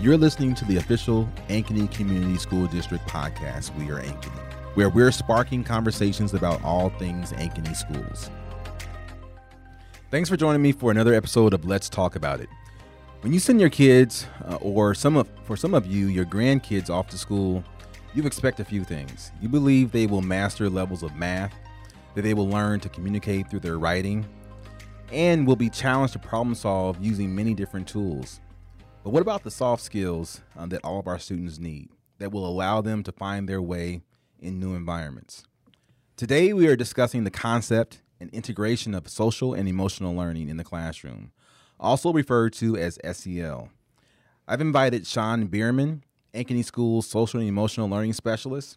You're listening to the official Ankeny Community School District podcast, We Are Ankeny, where we're sparking conversations about all things Ankeny schools. Thanks for joining me for another episode of Let's Talk About It. When you send your kids, uh, or some of, for some of you, your grandkids off to school, you expect a few things. You believe they will master levels of math, that they will learn to communicate through their writing, and will be challenged to problem solve using many different tools. But what about the soft skills uh, that all of our students need that will allow them to find their way in new environments? Today, we are discussing the concept and integration of social and emotional learning in the classroom, also referred to as SEL. I've invited Shawn Bierman, Ankeny School's social and emotional learning specialist.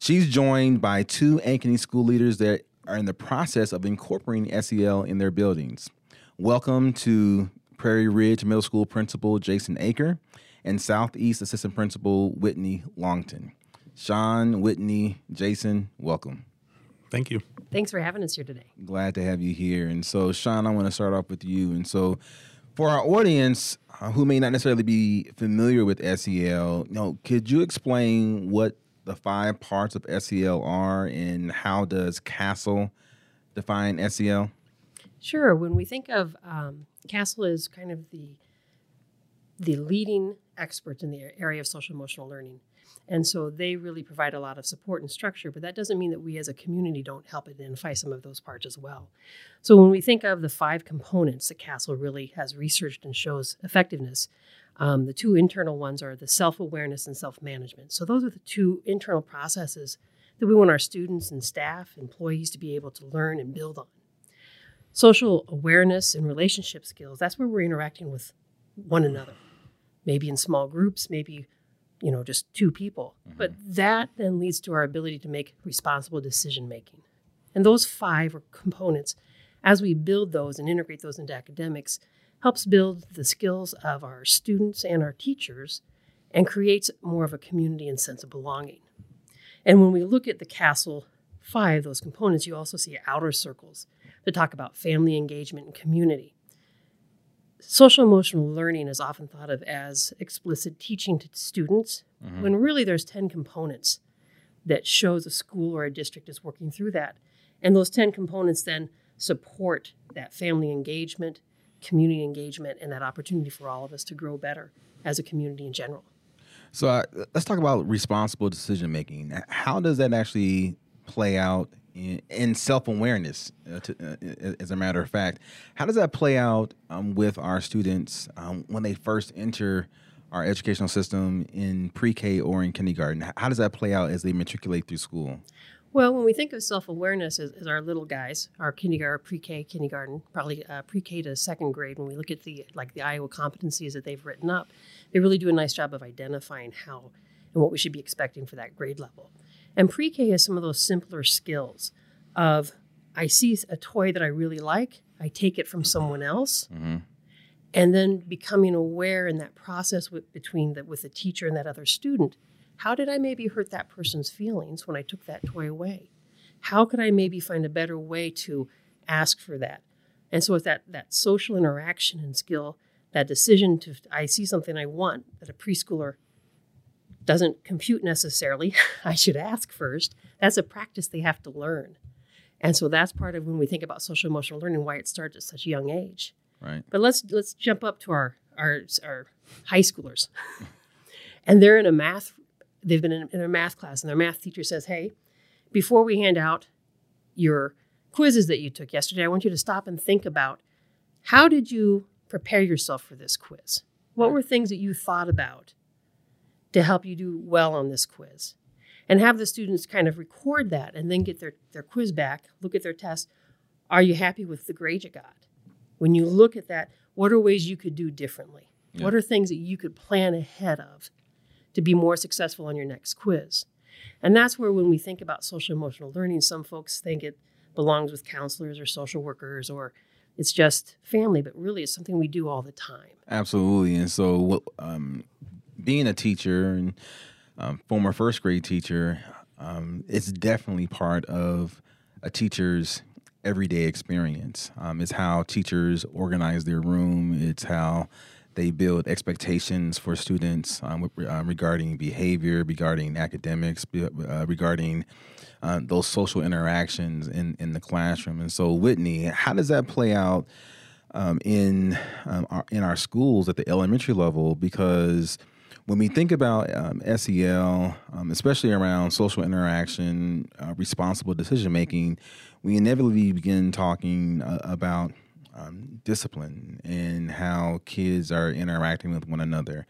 She's joined by two Ankeny school leaders that are in the process of incorporating SEL in their buildings. Welcome to Prairie Ridge Middle School Principal Jason Aker and Southeast Assistant Principal Whitney Longtin. Shawn, Whitney, Jason, welcome. Thank you. Thanks for having us here today. Glad to have you here. And so, Shawn, I want to start off with you. And so, for our audience uh, who may not necessarily be familiar with SEL, you know, could you explain what the five parts of SEL are and how does CASEL define SEL? Sure. When we think of um, CASEL is kind of the the leading expert in the area of social emotional learning. And so they really provide a lot of support and structure, but that doesn't mean that we as a community don't help identify some of those parts as well. So when we think of the five components that CASEL really has researched and shows effectiveness, um, the two internal ones are the self awareness and self management. So those are the two internal processes that we want our students and staff, employees to be able to learn and build on. Social awareness and relationship skills, that's where we're interacting with one another, maybe in small groups, maybe you know just two people. Mm-hmm. but that then leads to our ability to make responsible decision making and those five components. As we build those and integrate those into academics helps build the skills of our students and our teachers and creates more of a community and sense of belonging. And when we look at the CASEL five those components you also see outer circles that talk about family engagement and community. Social emotional learning is often thought of as explicit teaching to students mm-hmm. when really there's 10 components that shows a school or a district is working through that. And those 10 components then support that family engagement community engagement and that opportunity for all of us to grow better as a community in general. So uh, let's talk about responsible decision making how does that actually play out in, self awareness, uh, uh, as a matter of fact. How does that play out um, with our students um, when they first enter our educational system in pre K or in kindergarten? How does that play out as they matriculate through school? Well, when we think of self awareness as, as, our little guys, our kindergarten, pre K, kindergarten, probably uh, pre K to second grade, when we look at the like the Iowa competencies that they've written up, they really do a nice job of identifying how and what we should be expecting for that grade level. And pre K has some of those simpler skills of I see a toy that I really like, I take it from someone else, mm-hmm. and then becoming aware in that process with, between the, with the teacher and that other student. How did I maybe hurt that person's feelings when I took that toy away? How could I maybe find a better way to ask for that? And so it's that that social interaction and skill, that decision to I see something I want that a preschooler doesn't compute necessarily. I should ask first. That's a practice they have to learn. And so that's part of when we think about social emotional learning, why it starts at such a young age. Right. But let's let's jump up to our our, our high schoolers. and they're in a math, they've been in, in a math class, and their math teacher says, Hey, before we hand out your quizzes that you took yesterday, I want you to stop and think about how did you prepare yourself for this quiz? What were things that you thought about to help you do well on this quiz and have the students kind of record that and then get their, their quiz back, look at their test. Are you happy with the grade you got? When you look at that, what are ways you could do differently? Yeah. What are things that you could plan ahead of to be more successful on your next quiz? And that's where, when we think about social emotional learning, some folks think it belongs with counselors or social workers or it's just family, but really it's something we do all the time. Absolutely. And so, um, being a teacher and um, former first grade teacher, um, it's definitely part of a teacher's everyday experience. Um, it's how teachers organize their room. It's how they build expectations for students um, uh, regarding behavior, regarding academics, uh, regarding uh, those social interactions in, in the classroom. And so, Whitney, how does that play out um, in um, our, in our schools at the elementary level? Because when we think about um, SEL, um, especially around social interaction, uh, responsible decision making, we inevitably begin talking uh, about um, discipline and how kids are interacting with one another.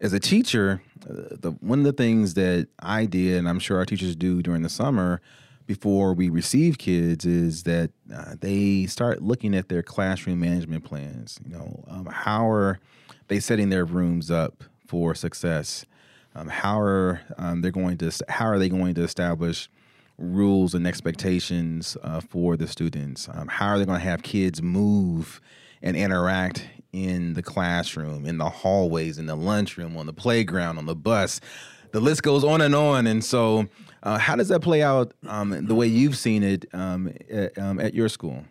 As a teacher, uh, the one of the things that I did, and I'm sure our teachers do during the summer, before we receive kids, is that uh, they start looking at their classroom management plans. You know, um, how are they setting their rooms up for success? Um, how are um, they going to how are they going to establish rules and expectations uh, for the students? Um, how are they going to have kids move and interact in the classroom, in the hallways, in the lunchroom, on the playground, on the bus? The list goes on and on. And so, uh, how does that play out um, the way you've seen it um, at, um, at, your school?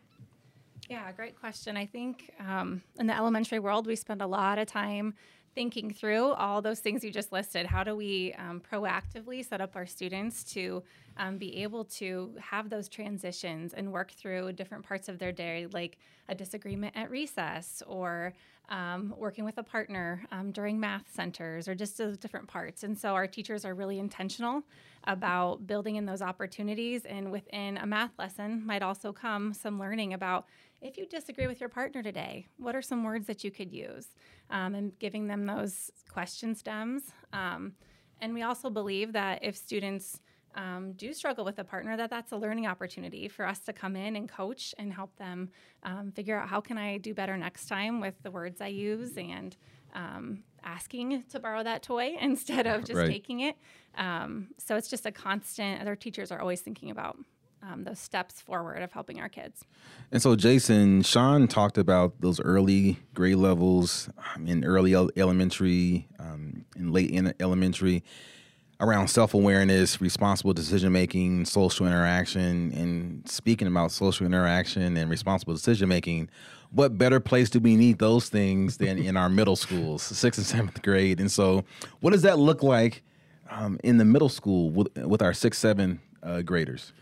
Yeah, great question. I think um, in the elementary world, we spend a lot of time thinking through all those things you just listed. How do we um, proactively set up our students to um, be able to have those transitions and work through different parts of their day, like a disagreement at recess or um, working with a partner um, during math centers or just those different parts. And so our teachers are really intentional about building in those opportunities. And within a math lesson might also come some learning about if you disagree with your partner today, what are some words that you could use? Um, and giving them those question stems. Um, and we also believe that if students um, do struggle with a partner, that that's a learning opportunity for us to come in and coach and help them um, figure out how can I do better next time with the words I use and um, asking to borrow that toy instead of just right. taking it. Um, so it's just a constant. Other teachers are always thinking about um, those steps forward of helping our kids. And so, Jason, Shawn talked about those early grade levels um, in early elementary, um, in late elementary, around self awareness, responsible decision making, social interaction. And speaking about social interaction and responsible decision making, what better place do we need those things than in our middle schools, sixth and seventh grade? And so, what does that look like um, in the middle school with, with our sixth, seventh uh, graders?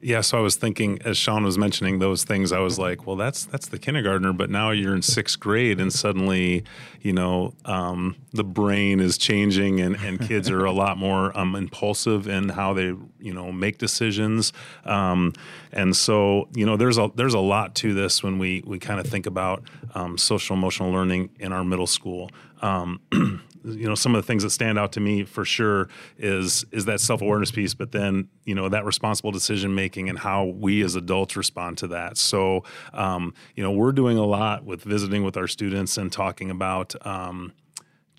Yeah, so I was thinking as Shawn was mentioning those things, I was like, well, that's that's the kindergartner, but now you're in sixth grade, and suddenly, you know, um, the brain is changing, and, and kids are a lot more um, impulsive in how they, you know, make decisions, um, and so you know, there's a there's a lot to this when we we kind of think about um, social emotional learning in our middle school. Um, you know some of the things that stand out to me for sure is is that self-awareness piece but then you know that responsible decision making and how we as adults respond to that. So um, you know we're doing a lot with visiting with our students and talking about um,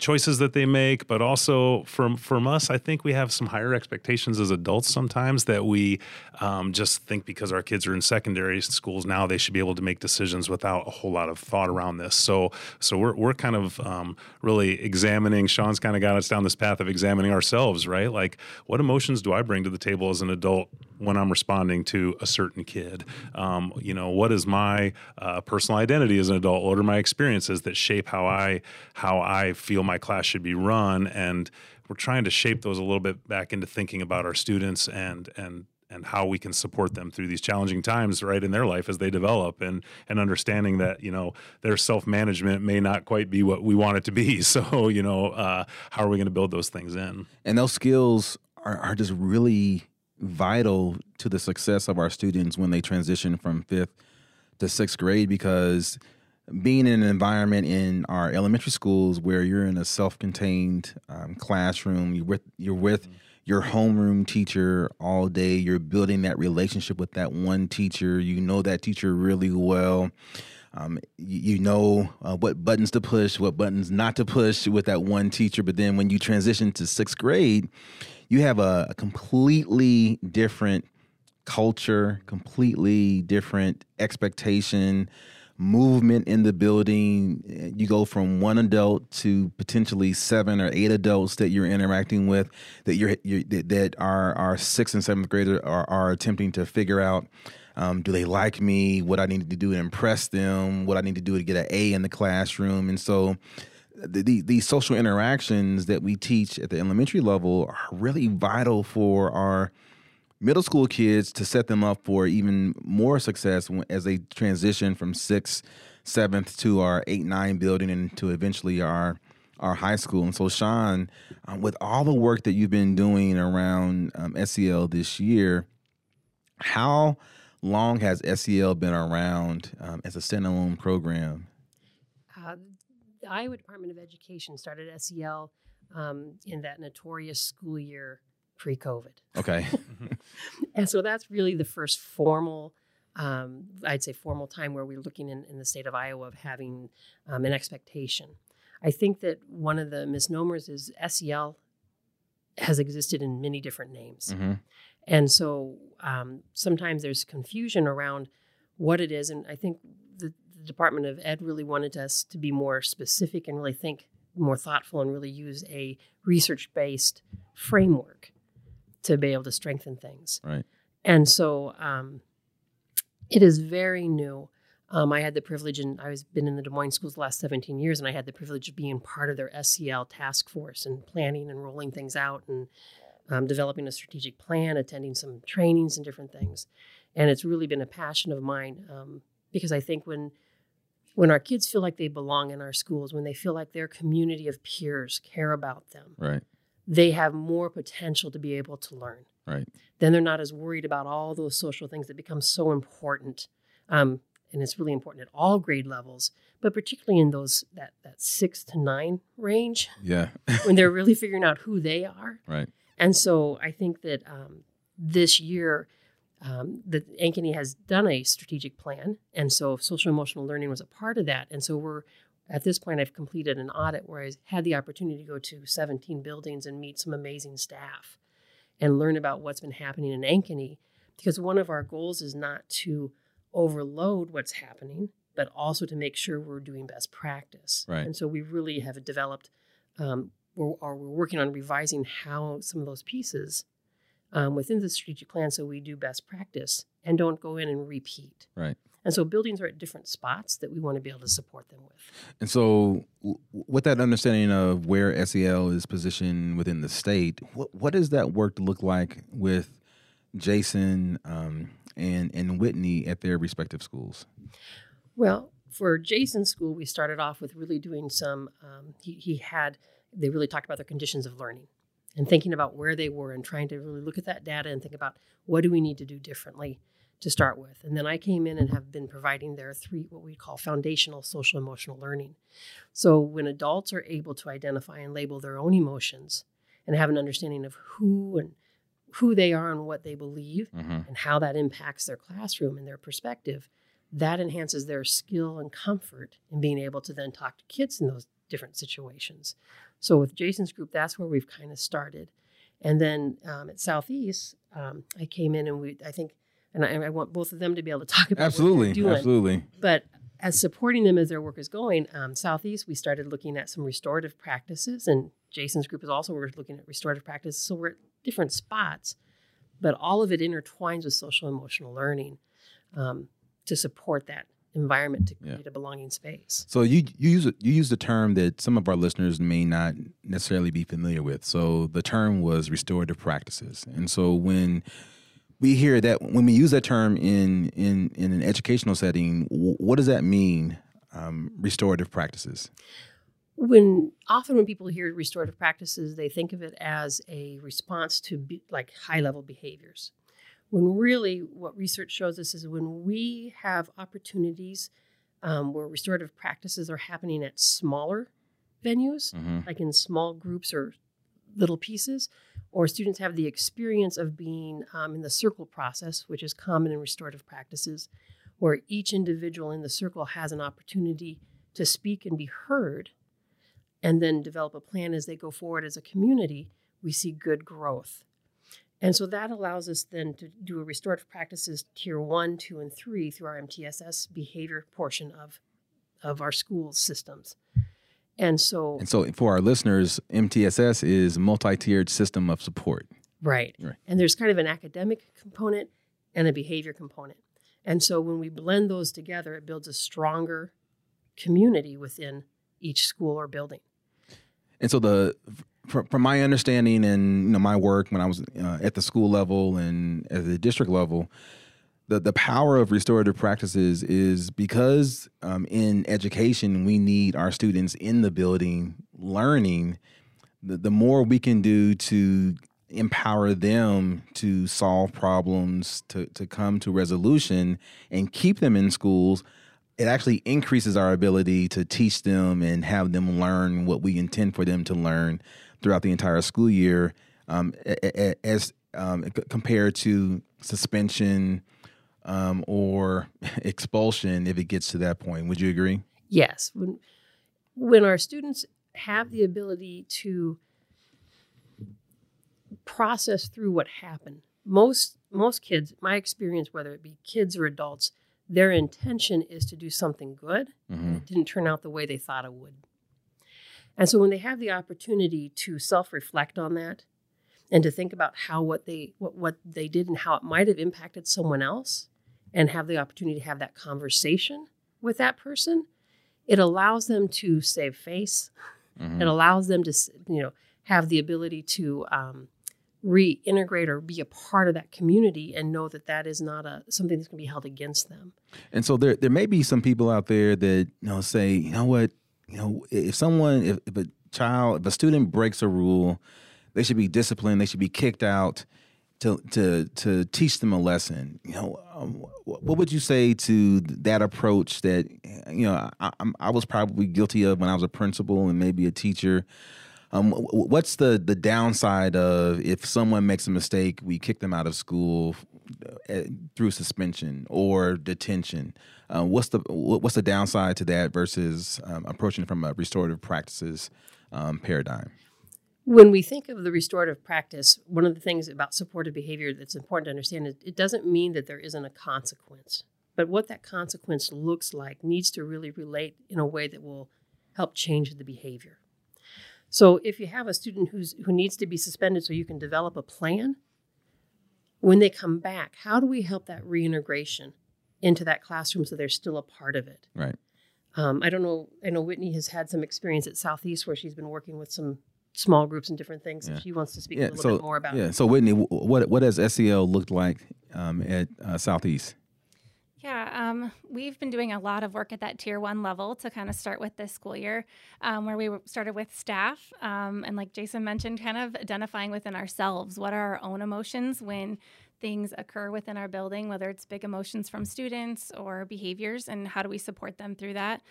choices that they make, but also from from us, I think we have some higher expectations as adults sometimes that we um, just think because our kids are in secondary schools now they should be able to make decisions without a whole lot of thought around this. So so we're we're kind of um, really examining. Shawn's kind of got us down this path of examining ourselves, right? Like what emotions do I bring to the table as an adult when I'm responding to a certain kid? Um, you know, what is my uh, personal identity as an adult? What are my experiences that shape how I how I feel my class should be run? And we're trying to shape those a little bit back into thinking about our students and and and how we can support them through these challenging times right in their life as they develop and and understanding that you know their self-management may not quite be what we want it to be so you know uh, how are we going to build those things in and those skills are, are just really vital to the success of our students when they transition from fifth to sixth grade because being in an environment in our elementary schools where you're in a self-contained um, classroom, you're with you're with mm-hmm. your homeroom teacher all day. You're building that relationship with that one teacher. You know that teacher really well. Um, you, know uh, what buttons to push, what buttons not to push with that one teacher. But then when you transition to sixth grade, you have a, a completely different culture, completely different expectation, movement in the building. You go from one adult to potentially seven or eight adults that you're interacting with that you're, you're that are our sixth and seventh graders are, are attempting to figure out Um, do they like me? What I need to do to impress them? What I need to do to get an A in the classroom? And so, the, the, these social interactions that we teach at the elementary level are really vital for our middle school kids to set them up for even more success as they transition from sixth, seventh to our eight, nine building and to eventually our our high school. And so, Shawn, um, with all the work that you've been doing around um, SEL this year, how long has SEL been around um, as a standalone program? Uh, the Iowa Department of Education started SEL um, in that notorious school year pre COVID. Okay. and so that's really the first formal, um, I'd say, formal time where we're looking in, in the state of Iowa of having um, an expectation. I think that one of the misnomers is SEL has existed in many different names. Mm-hmm. And so um, sometimes there's confusion around what it is. And I think the, the, Department of Ed really wanted us to be more specific and really think more thoughtful and really use a research based framework to be able to strengthen things. Right. And so um, it is very new. Um, I had the privilege, and I was been in the Des Moines schools the last 17 years, and I had the privilege of being part of their SEL task force and planning and rolling things out and um, developing a strategic plan, attending some trainings and different things. And it's really been a passion of mine um, because I think when when our kids feel like they belong in our schools, when they feel like their community of peers care about them, right, they have more potential to be able to learn. Right. Then they're not as worried about all those social things that become so important. Um, and it's really important at all grade levels, but particularly in those that that six to nine range. Yeah. when they're really figuring out who they are. Right. And so I think that um, this year, um, the Ankeny has done a strategic plan, and so social emotional learning was a part of that. And so we're at this point, I've completed an audit where I had the opportunity to go to 17 buildings and meet some amazing staff and learn about what's been happening in Ankeny. Because one of our goals is not to overload what's happening, but also to make sure we're doing best practice. Right. And so we really have developed, um, we're, or we're working on revising how some of those pieces um, within the strategic plan so we do best practice and don't go in and repeat. Right. And so buildings are at different spots that we want to be able to support them with. And so, w- with that understanding of where SEL is positioned within the state, what, what does that work look like with Jason um, and, and Whitney at their respective schools? Well, for Jason's school, we started off with really doing some, um, he, he had, they really talked about their conditions of learning and thinking about where they were and trying to really look at that data and think about what do we need to do differently to start with. And then I came in and have been providing their three, what we call foundational social emotional learning. So when adults are able to identify and label their own emotions and have an understanding of who and who they are and what they believe mm-hmm. and how that impacts their classroom and their perspective, that enhances their skill and comfort in being able to then talk to kids in those different situations. So with Jason's group, that's where we've kind of started. And then um, at Southeast, um, I came in and we, I think and I, I, want both of them to be able to talk about it. absolutely, doing. absolutely. But as supporting them as their work is going, um, Southeast, we started looking at some restorative practices, and Jason's group is also we're looking at restorative practices. So we're at different spots, but all of it intertwines with social emotional learning um, to support that environment to create yeah. a belonging space. So you you use you use the term that some of our listeners may not necessarily be familiar with. So the term was restorative practices, and so when we hear that when we use that term in in in an educational setting, what does that mean? Um, restorative practices. When often when people hear restorative practices, they think of it as a response to be, like high level behaviors. When really, what research shows us is when we have opportunities um, where restorative practices are happening at smaller venues, mm-hmm. like in small groups or little pieces, or students have the experience of being um, in the circle process, which is common in restorative practices, where each individual in the circle has an opportunity to speak and be heard, and then develop a plan as they go forward as a community, we see good growth. And so that allows us then to do a restorative practices tier one, two, and three through our MTSS behavior portion of, of our school systems. And so, and so for our listeners, MTSS is multi-tiered system of support. Right. right. And there's kind of an academic component and a behavior component. And so when we blend those together, it builds a stronger community within each school or building. And so the from, from my understanding and you know my work when I was uh, at the school level and at the district level, the the power of restorative practices is because um, in education we need our students in the building learning. The, the more we can do to empower them to solve problems, to to come to resolution, and keep them in schools it actually increases our ability to teach them and have them learn what we intend for them to learn throughout the entire school year, um, as um, compared to suspension um, or expulsion if it gets to that point. Would you agree? Yes. When when our students have the ability to process through what happened, most most kids, my experience, whether it be kids or adults, their intention is to do something good. Mm-hmm. It didn't turn out the way they thought it would. And so when they have the opportunity to self-reflect on that and to think about how what they what, what they did and how it might have impacted someone else and have the opportunity to have that conversation with that person, it allows them to save face. Mm-hmm. It allows them to you know have the ability to um, reintegrate or be a part of that community and know that that is not a something that's going to be held against them. And so there there may be some people out there that you know say, you know what, you know, if someone if, if a child if a student breaks a rule, they should be disciplined, they should be kicked out to to to teach them a lesson. You know, um, what would you say to that approach that you know I, I was probably guilty of when I was a principal and maybe a teacher um, what's the the downside of if someone makes a mistake, we kick them out of school uh, through suspension or detention? Uh, what's the what's the downside to that versus um, approaching from a restorative practices um, paradigm? When we think of the restorative practice, one of the things about supportive behavior that's important to understand is it doesn't mean that there isn't a consequence. But what that consequence looks like needs to really relate in a way that will help change the behavior. So if you have a student who's who needs to be suspended so you can develop a plan, when they come back, how do we help that reintegration into that classroom so they're still a part of it? Right. Um, I don't know. I know Whitney has had some experience at Southeast where she's been working with some small groups and different things. Yeah. she wants to speak yeah, a little so, bit more about. Yeah. It. So Whitney, what what has SEL looked like um, at uh, Southeast? Yeah, um, we've been doing a lot of work at that tier one level to kind of start with this school year, um, where we started with staff. Um, and like Jason mentioned, kind of identifying within ourselves what are our own emotions when things occur within our building, whether it's big emotions from students or behaviors, and how do we support them through that.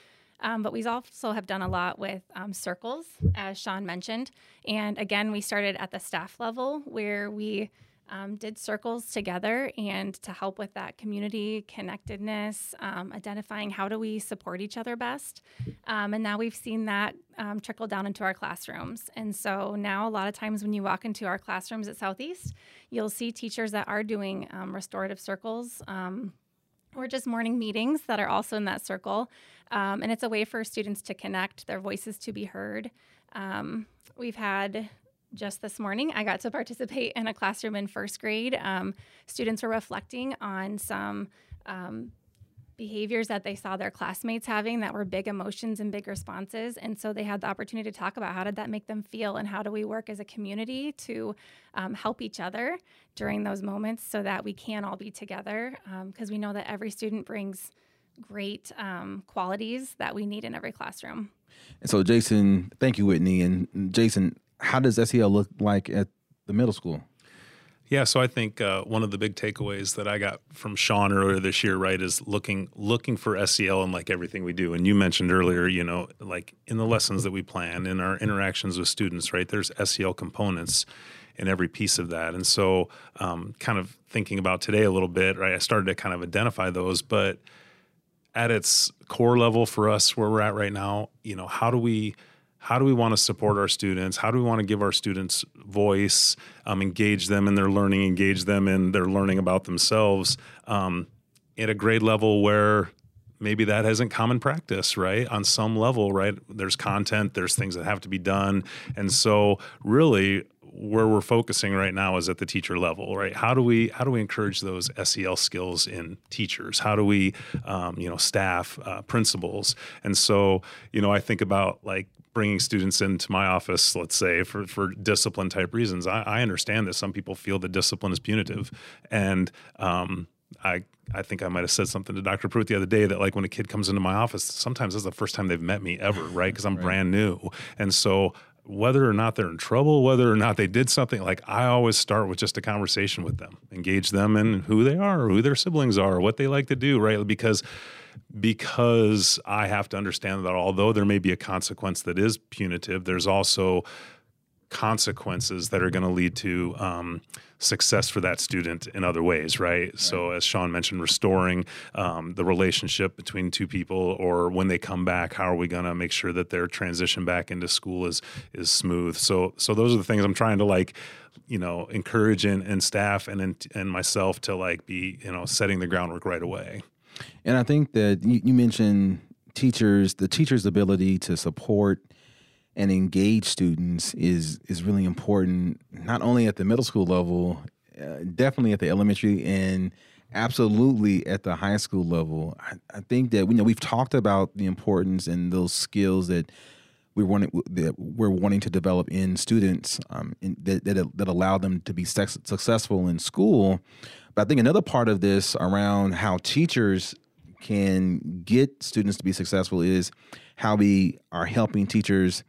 Um, but we also have done a lot with um, circles, as Shawn mentioned. And again, we started at the staff level where we um, did circles together and to help with that community connectedness, um, identifying how do we support each other best. Um, and now we've seen that um, trickle down into our classrooms. And so now, a lot of times when you walk into our classrooms at Southeast, you'll see teachers that are doing restorative circles or just morning meetings that are also in that circle. and it's a way for students to connect, their voices to be heard. we've had just this morning, I got to participate in a classroom in first grade. Um, students were reflecting on some um, behaviors that they saw their classmates having that were big emotions and big responses. And so they had the opportunity to talk about how did that make them feel and how do we work as a community to um, help each other during those moments so that we can all be together. Because um, we know that every student brings great um, qualities that we need in every classroom. And so, Jason, thank you, Whitney. And Jason, how does SEL look like at the middle school? Yeah, so I think uh, one of the big takeaways that I got from Shawn earlier this year, right, is looking looking for SEL in like everything we do. And you mentioned earlier, you know, like in the lessons that we plan, in our interactions with students, right, there's SEL components in every piece of that. And so, um, kind of thinking about today a little bit, right, I started to kind of identify those, but at its core level for us, where we're at right now, you know, how do we how do we want to support our students? How do we want to give our students voice, um, engage them in their learning, engage them in their learning about themselves um, at a grade level where maybe that isn't common practice, right? On some level, right? There's content, there's things that have to be done. And so, really, where we're focusing right now is at the teacher level, right? How do we how do we encourage those SEL skills in teachers? How do we, um, you know, staff, uh, principals? And so, you know, I think about like bringing students into my office, let's say, for, for discipline type reasons. I, I understand that some people feel that discipline is punitive. And um, I I think I might have said something to Dr. Pruitt the other day that like when a kid comes into my office, sometimes it's the first time they've met me ever, right? Because I'm right. brand new. And so whether or not they're in trouble, whether or not they did something, like I always start with just a conversation with them, engage them in who they are, who their siblings are, what they like to do, right? Because because I have to understand that although there may be a consequence that is punitive, there's also consequences that are going to lead to um, success for that student in other ways, right? right. So, as Shawn mentioned, restoring um, the relationship between two people, or when they come back, how are we going to make sure that their transition back into school is is smooth? So, so those are the things I'm trying to like, you know, encourage in, staff and and myself to like be, you know, setting the groundwork right away. And I think that you, you mentioned teachers, the teacher's ability to support and engage students is is really important. Not only at the middle school level, uh, definitely at the elementary and absolutely at the high school level. I, I, think that you know we've talked about the importance and those skills that we wanting that we're wanting to develop in students um, in, that, that that allow them to be successful in school. But I think another part of this around how teachers can get students to be successful is how we are helping teachers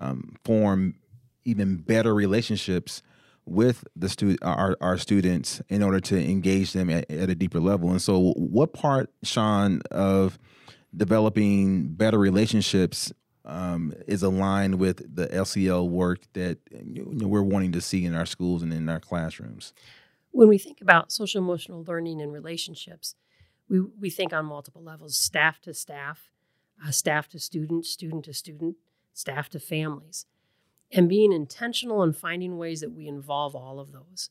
um, form even better relationships with the student our, our students in order to engage them at, at, a deeper level. And so what part Shawn of developing better relationships um, is aligned with the SEL work that you know, we're wanting to see in our schools and in our classrooms when we think about social emotional learning and relationships we, we think on multiple levels staff to staff uh, staff to student student to student staff to families, and being intentional and finding ways that we involve all of those.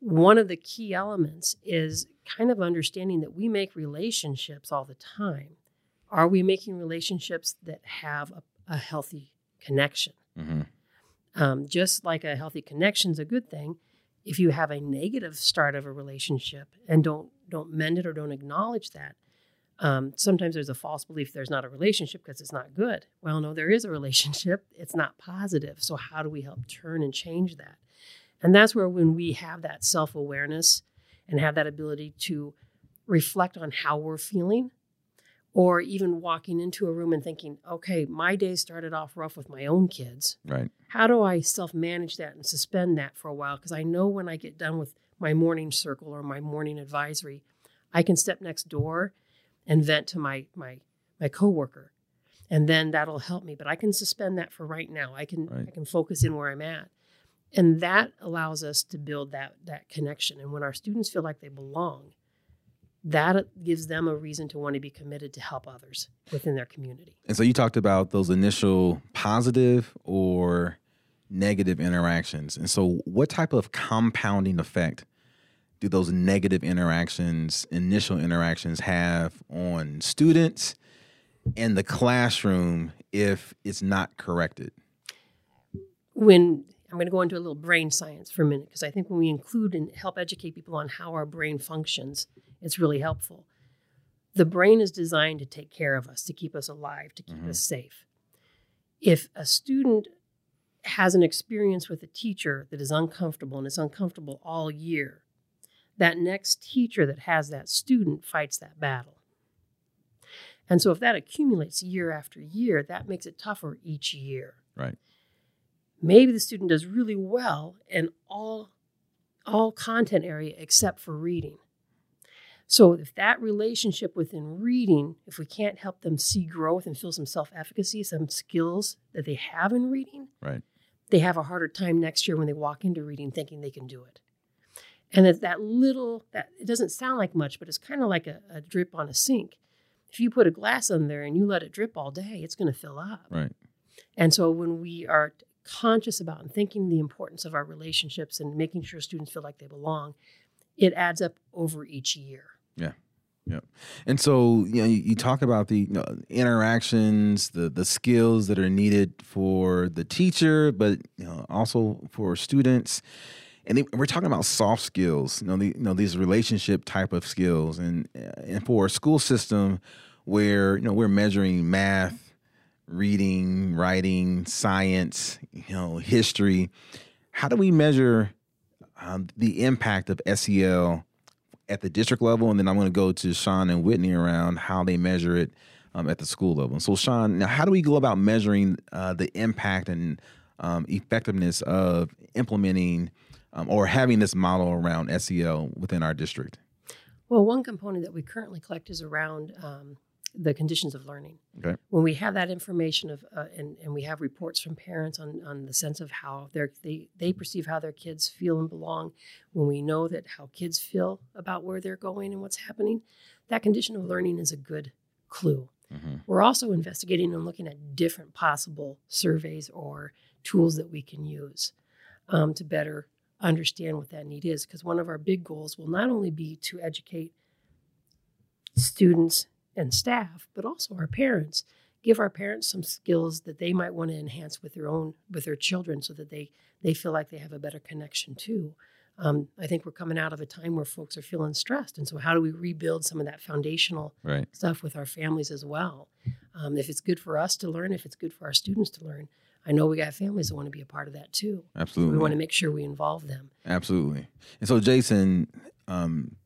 One of the key elements is kind of understanding that we make relationships all the time. Are we making relationships that have a, a healthy connection? Mm-hmm. Um, just like a healthy connection is a good thing, if you have a negative start of a relationship and don't don't mend it or don't acknowledge that, um, sometimes there's a false belief there's not a relationship because it's not good. Well, no, there is a relationship. It's not positive. So, how do we help turn and change that? And that's where, when we have that self awareness and have that ability to reflect on how we're feeling, or even walking into a room and thinking, okay, my day started off rough with my own kids. Right. How do I self manage that and suspend that for a while? Because I know when I get done with my morning circle or my morning advisory, I can step next door and vent to my my my coworker and then that'll help me but i can suspend that for right now i can right. i can focus in where i'm at and that allows us to build that that connection and when our students feel like they belong that gives them a reason to want to be committed to help others within their community and so you talked about those initial positive or negative interactions and so what type of compounding effect do those negative interactions, initial interactions, have on students and the classroom if it's not corrected? When I'm going to go into a little brain science for a minute because I think when we include and help educate people on how our brain functions, it's really helpful. The brain is designed to take care of us, to keep us alive, to keep mm-hmm. us safe. If a student has an experience with a teacher that is uncomfortable and is uncomfortable all year, that next teacher that has that student fights that battle. And so if that accumulates year after year, that makes it tougher each year. Right. Maybe the student does really well in all all content area except for reading. So if that relationship within reading, if we can't help them see growth and feel some self-efficacy, some skills that they have in reading, right. They have a harder time next year when they walk into reading thinking they can do it. And it's that little that it doesn't sound like much, but it's kind of like a, a, drip on a sink. If you put a glass on there and you let it drip all day, it's going to fill up. Right. And so when we are conscious about and thinking the importance of our relationships and making sure students feel like they belong, it adds up over each year. Yeah. Yep. And so, you know, you, you talk about the you know, interactions, the the skills that are needed for the teacher, but you know, also for students. And they, we're talking about soft skills, you know, the, you know these relationship type of skills, and and for a school system where you know we're measuring math, reading, writing, science, you know, history. How do we measure um, the impact of SEL at the district level, and then I'm going to go to Shawn and Whitney around how they measure it um, at the school level. So, Shawn, now how do we go about measuring uh, the impact and um, effectiveness of implementing um, or having this model around SEL within our district? Well, one component that we currently collect is around um, the conditions of learning. Okay. When we have that information of uh, and, and we have reports from parents on, on the sense of how they they they perceive how their kids feel and belong, when we know that how kids feel about where they're going and what's happening, that condition of learning is a good clue. Mm-hmm. We're also investigating and looking at different possible surveys or tools that we can use um, to better understand what that need is. Because one of our big goals will not only be to educate students and staff, but also our parents. Give our parents some skills that they might want to enhance with their own with their children, so that they they feel like they have a better connection too. Um, I think we're coming out of a time where folks are feeling stressed, and so how do we rebuild some of that foundational right. stuff with our families as well? Um, if it's good for us to learn, if it's good for our students to learn, I know we got families that want to be a part of that too. Absolutely, we want to make sure we involve them. Absolutely, and so Jason, um,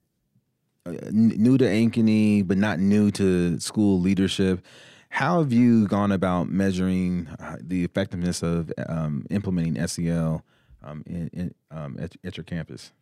new to Ankeny, but not new to school leadership. How have you gone about measuring uh, the effectiveness of um, implementing SEL um, in, in um, at, at, your campus?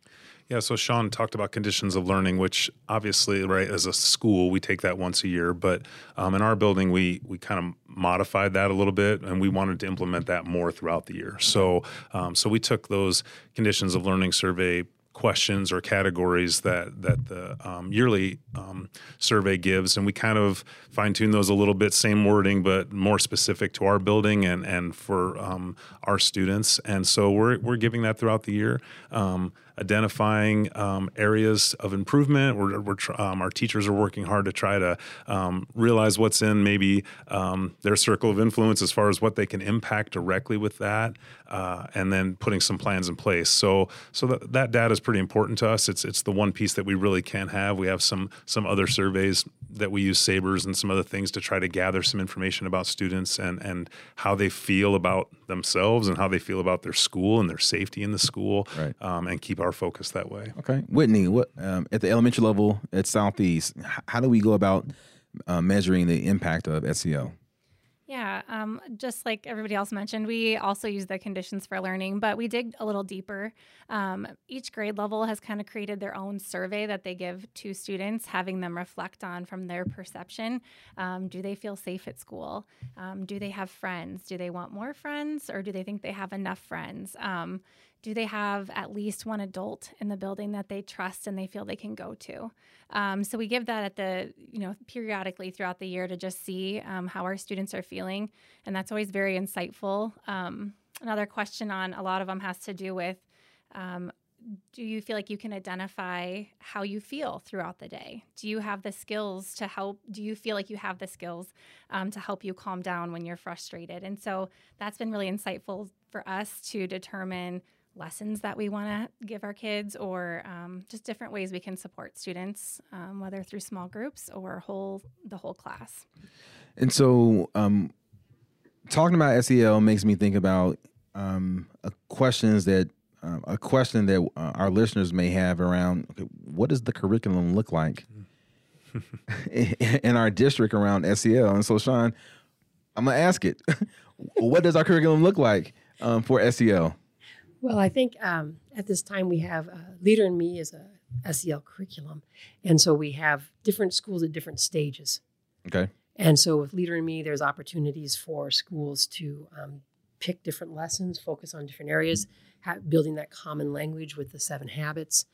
Yeah, so Shawn talked about conditions of learning, which obviously, right, as a school, we take that once a year. But um, in our building, we we kind of modified that a little bit, and we wanted to implement that more throughout the year. So, um, so we took those conditions of learning survey questions or categories that that the um, yearly um, survey gives, and we kind of fine tune those a little bit, same wording but more specific to our building and and for um, our students. And so we're we're giving that throughout the year. Identifying um, areas of improvement. We're, we're um, our teachers are working hard to try to um, realize what's in maybe um, their circle of influence as far as what they can impact directly with that, uh, and then putting some plans in place. So, so that, that data is pretty important to us. It's it's the one piece that we really can have. We have some some other surveys that we use SAEBRS and some other things to try to gather some information about students and and how they feel about themselves and how they feel about their school and their safety in the school, right. um, and keep our focus that way. Okay, Whitney, what um, at the elementary level at Southeast, how do we go about uh, measuring the impact of SEL? Yeah, um, just like everybody else mentioned, we also use the conditions for learning, but we dig a little deeper. Um, each grade level has kind of created their own survey that they give to students, having them reflect on from their perception. Um, do they feel safe at school? Um, do they have friends? Do they want more friends, or do they think they have enough friends? Do they have at least one adult in the building that they trust and they feel they can go to um, so we give that at the you know periodically throughout the year to just see um, how our students are feeling and that's always very insightful um, another question on a lot of them has to do with um, do you feel like you can identify how you feel throughout the day? Do you have the skills to help? Do you feel like you have the skills um, to help you calm down when you're frustrated? And so that's been really insightful for us to determine lessons that we want to give our kids or um, just different ways we can support students um, whether through small groups or whole the whole class. And so um, talking about sel makes me think about um, questions that uh, a question that uh, our listeners may have around okay, what does the curriculum look like in our district around sel and so Shawn i'm gonna ask it. What does our curriculum look like um, for sel well, I think um, at this time we have uh, Leader in Me is a SEL curriculum, and so we have different schools at different stages. Okay. And so with Leader in Me, there's opportunities for schools to um, pick different lessons, focus on different areas, building that common language with the seven habits.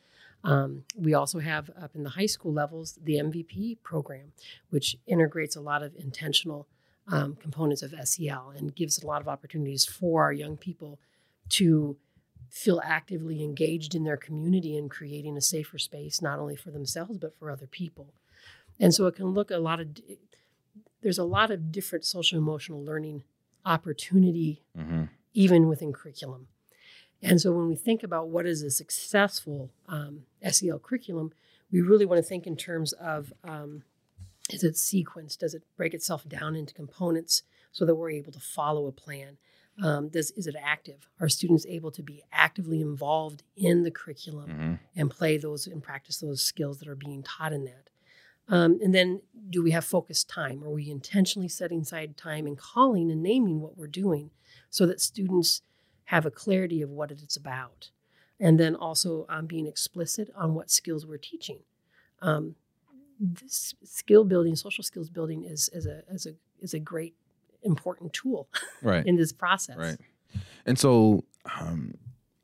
Um, we also have up in the high school levels the MVP program, which integrates a lot of intentional um, components of SEL and gives a lot of opportunities for our young people to feel actively engaged in their community and creating a safer space, not only for themselves, but for other people. And so it can look a lot of, there's a lot of different social emotional learning opportunity, Mm-hmm. even within curriculum. And so when we think about what is a successful um, SEL curriculum, we really want to think in terms of um, is it sequenced? Does it break itself down into components so that we're able to follow a plan? Um, does is it active? Are students able to be actively involved in the curriculum Mm-hmm. and play those and practice those skills that are being taught in that? Um, and then, do we have focused time? Are we intentionally setting aside time and calling and naming what we're doing so that students have a clarity of what it's about? And then also um, being explicit on what skills we're teaching. Um, this skill building, social skills building, is is a is a is a great important tool Right. in this process. Right. And so um,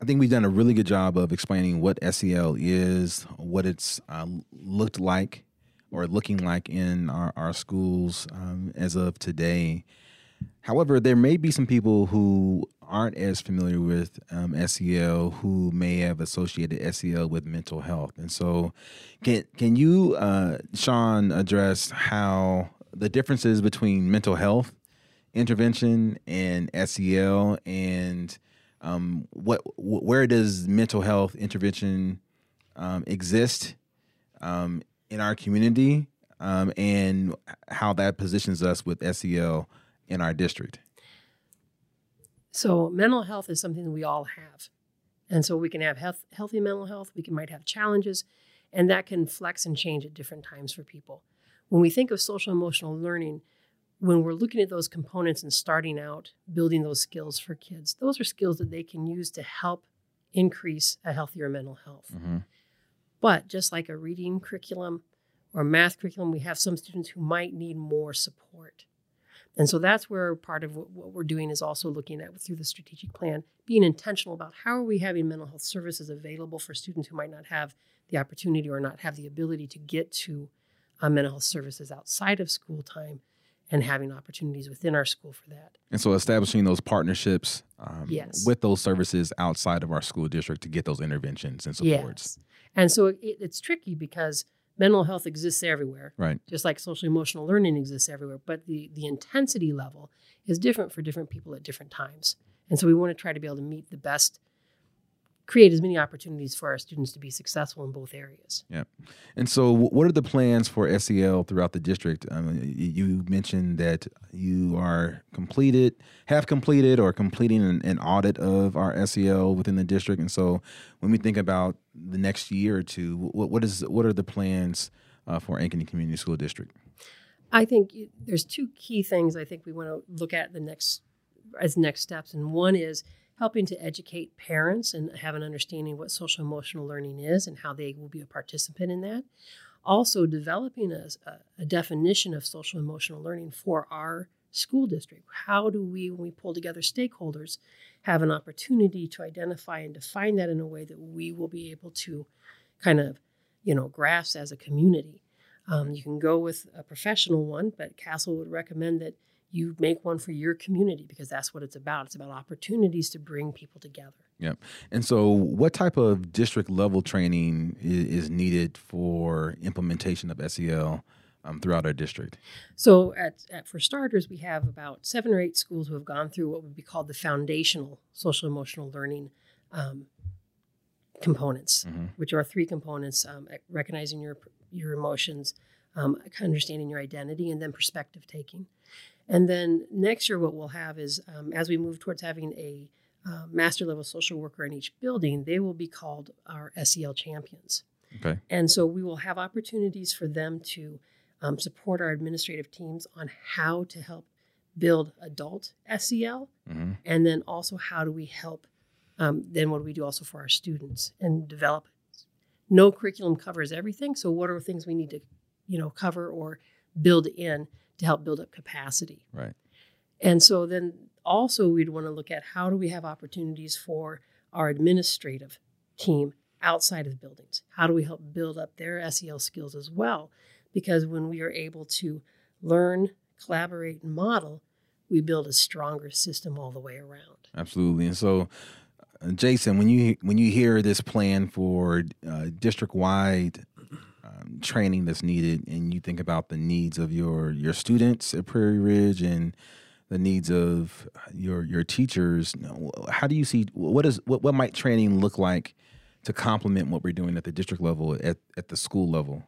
I think we've done a really good job of explaining what SEL is, what it's uh, looked like or looking like in our, our schools um, as of today. However, there may be some people who aren't as familiar with um, SEL who may have associated SEL with mental health. And so, can can you, uh, Shawn, address how the differences between mental health intervention and SEL, and um, what wh- where does mental health intervention um, exist um, in our community, um, and how that positions us with SEL in our district? So mental health is something that we all have. And so we can have health, healthy mental health, we can might have challenges, and that can flex and change at different times for people. When we think of social emotional learning, when we're looking at those components and starting out building those skills for kids, those are skills that they can use to help increase a healthier mental health. Mm-hmm. But just like a reading curriculum or math curriculum, we have some students who might need more support. And so that's where part of what, we're doing is also looking at through the strategic plan, being intentional about how are we having mental health services available for students who might not have the opportunity or not have the ability to get to uh, mental health services outside of school time and having opportunities within our school for that. And so, establishing those partnerships um, Yes. with those services outside of our school district to get those interventions and supports. Yes. And so it, it's tricky because mental health exists everywhere. Right. just like social emotional learning exists everywhere but the the intensity level is different for different people at different times and so we want to try to be able to meet the best create as many opportunities for our students to be successful in both areas Yeah. And so, what are the plans for SEL throughout the district? Um, y- you mentioned that you are completed, have completed, or completing an, an audit of our SEL within the district. And so, when we think about the next year or two, what, what is what are the plans uh, for Ankeny Community School District? i think there's two key things i think we want to look at the next as next steps and one is helping to educate parents and have an understanding what social emotional learning is and how they will be a participant in that also developing a, a- a definition of social emotional learning for our school district. How do we, when we pull together stakeholders, have an opportunity to identify and define that in a way that we will be able to kind of, you know, grasp as a community? Um, you can go with a professional one, but CASEL would recommend that you make one for your community because that's what it's about. It's about opportunities to bring people together. Yep. And so, what type of district level training is, needed for implementation of SEL um, throughout our district? So, at, at for starters, we have about seven or eight schools who have gone through what would be called the foundational social emotional learning um, components, Mhm. which are three components: um, recognizing your your emotions, um, understanding your identity, and then perspective taking. And then next year, what we'll have is um, as we move towards having a uh, master level social worker in each building, they will be called our SEL champions. Okay. And so we will have opportunities for them to um, support our administrative teams on how to help build adult SEL, hmm and then also how do we help. Um, then what do we do also for our students and develop? No curriculum covers everything, so what are things we need to, you know, cover or build in to help build up capacity? Right. And so then also we'd want to look at how do we have opportunities for our administrative team outside of the buildings? How do we help build up their SEL skills as well? Because when we are able to learn, collaborate, and model, we build a stronger system all the way around. Absolutely. And so, uh, Jason, when you when you hear this plan for uh, district wide um, training that's needed, and you think about the needs of your your students at Prairie Ridge and the needs of your your teachers, how do you see what is what what might training look like to complement what we're doing at the district level at at the school level?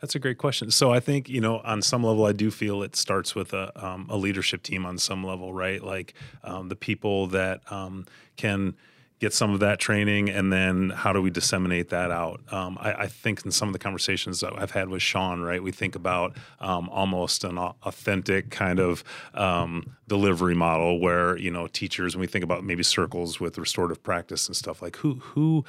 That's a great question. So I think you know, on some level, I do feel it starts with a, um, a leadership team on some level, right? Like um, the people that um, can get some of that training and then how do we disseminate that out? Um, I, I, think in some of the conversations that i've had with Shawn right we think about um, almost an authentic kind of um, delivery model where you know teachers when we think about maybe circles with restorative practice and stuff like who who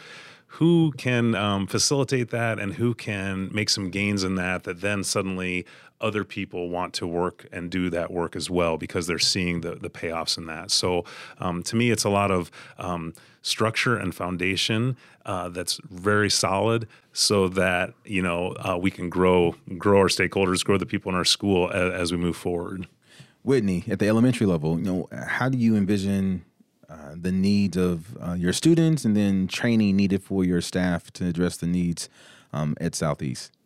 who can um, facilitate that and who can make some gains in that that then suddenly other people want to work and do that work as well because they're seeing the, the payoffs in that. So um, to me, it's a lot of um, structure and foundation uh, that's very solid so that you know uh, we can grow grow our stakeholders, grow the people in our school as, as, we move forward. Whitney, at the elementary level, you know, how do you envision uh, the needs of uh, your students and then training needed for your staff to address the needs um, at Southeast?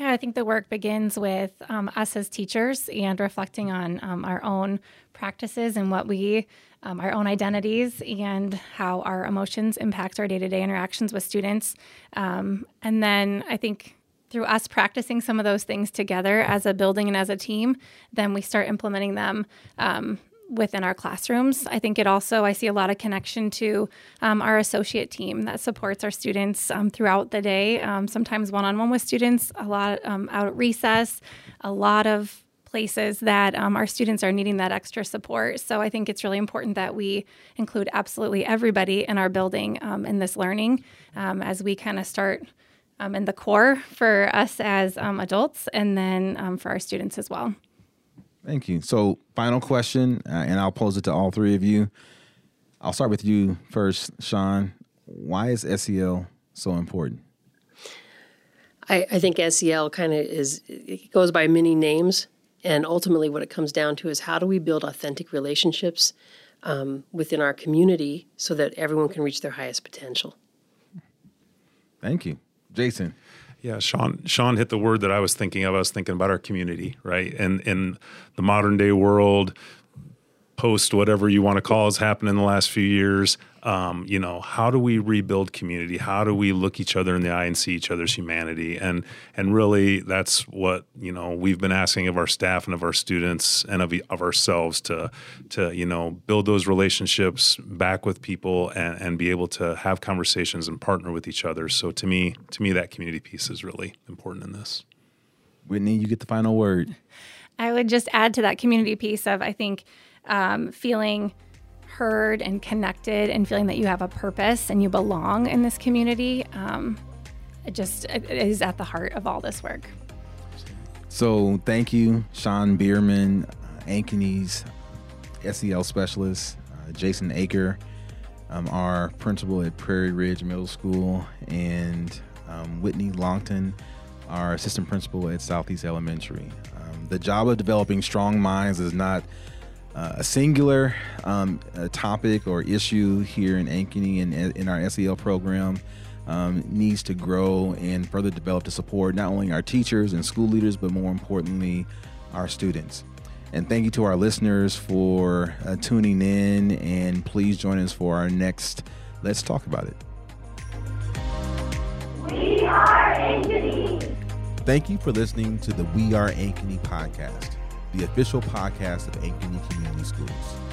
Yeah, I think the work begins with um, us as teachers and reflecting on um, our own practices and what we, um, our own identities, and how our emotions impact our day to day interactions with students. Um, and then I think through us practicing some of those things together as a building and as a team, then we start implementing them um, within our classrooms. I think it also, I see a lot of connection to um, our associate team that supports our students um, throughout the day, um, sometimes one on one with students, a lot um, out at recess, a lot of places that um, our students are needing that extra support. So I think it's really important that we include absolutely everybody in our building um, in this learning as we kind of start. in the core for us as adults, and then for our students as well. Thank you. So, final question, uh, and I'll pose it to all three of you. I'll start with you first, Shawn. Why is SEL so important? I, I think SEL kind of is, it goes by many names. And ultimately, what it comes down to is how do we build authentic relationships um, within our community so that everyone can reach their highest potential? Thank you. Jason. Yeah, Shawn. Shawn hit the word that I was thinking of. I was thinking about our community, right? And in the modern day world, post whatever you want to call has happened in the last few years. Um, you know, how do we rebuild community? How do we look each other in the eye and see each other's humanity? And and really, that's what you know we've been asking of our staff and of our students and of of ourselves to to you know build those relationships back with people and, and be able to have conversations and partner with each other. So to me, to me, that community piece is really important in this. Whitney, you get the final word. I would just add to that community piece of I think um, feeling heard and connected and feeling that you have a purpose and you belong in this community um, it just it is at the heart of all this work. So thank you, Shawn Bierman, Ankeny's SEL specialist, uh, Jason Aker, um, our principal at Prairie Ridge Middle School, and um, Whitney Longtin, our assistant principal at Southeast Elementary. Um, the job of developing strong minds is not uh, a singular um, a topic or issue here in Ankeny and in our SEL program um, needs to grow and further develop to support not only our teachers and school leaders, but more importantly, our students. And thank you to our listeners for uh, tuning in. And please join us for our next Let's Talk About It. We are Ankeny. Thank you for listening to the We Are Ankeny podcast the official podcast of Ankeny Community Schools.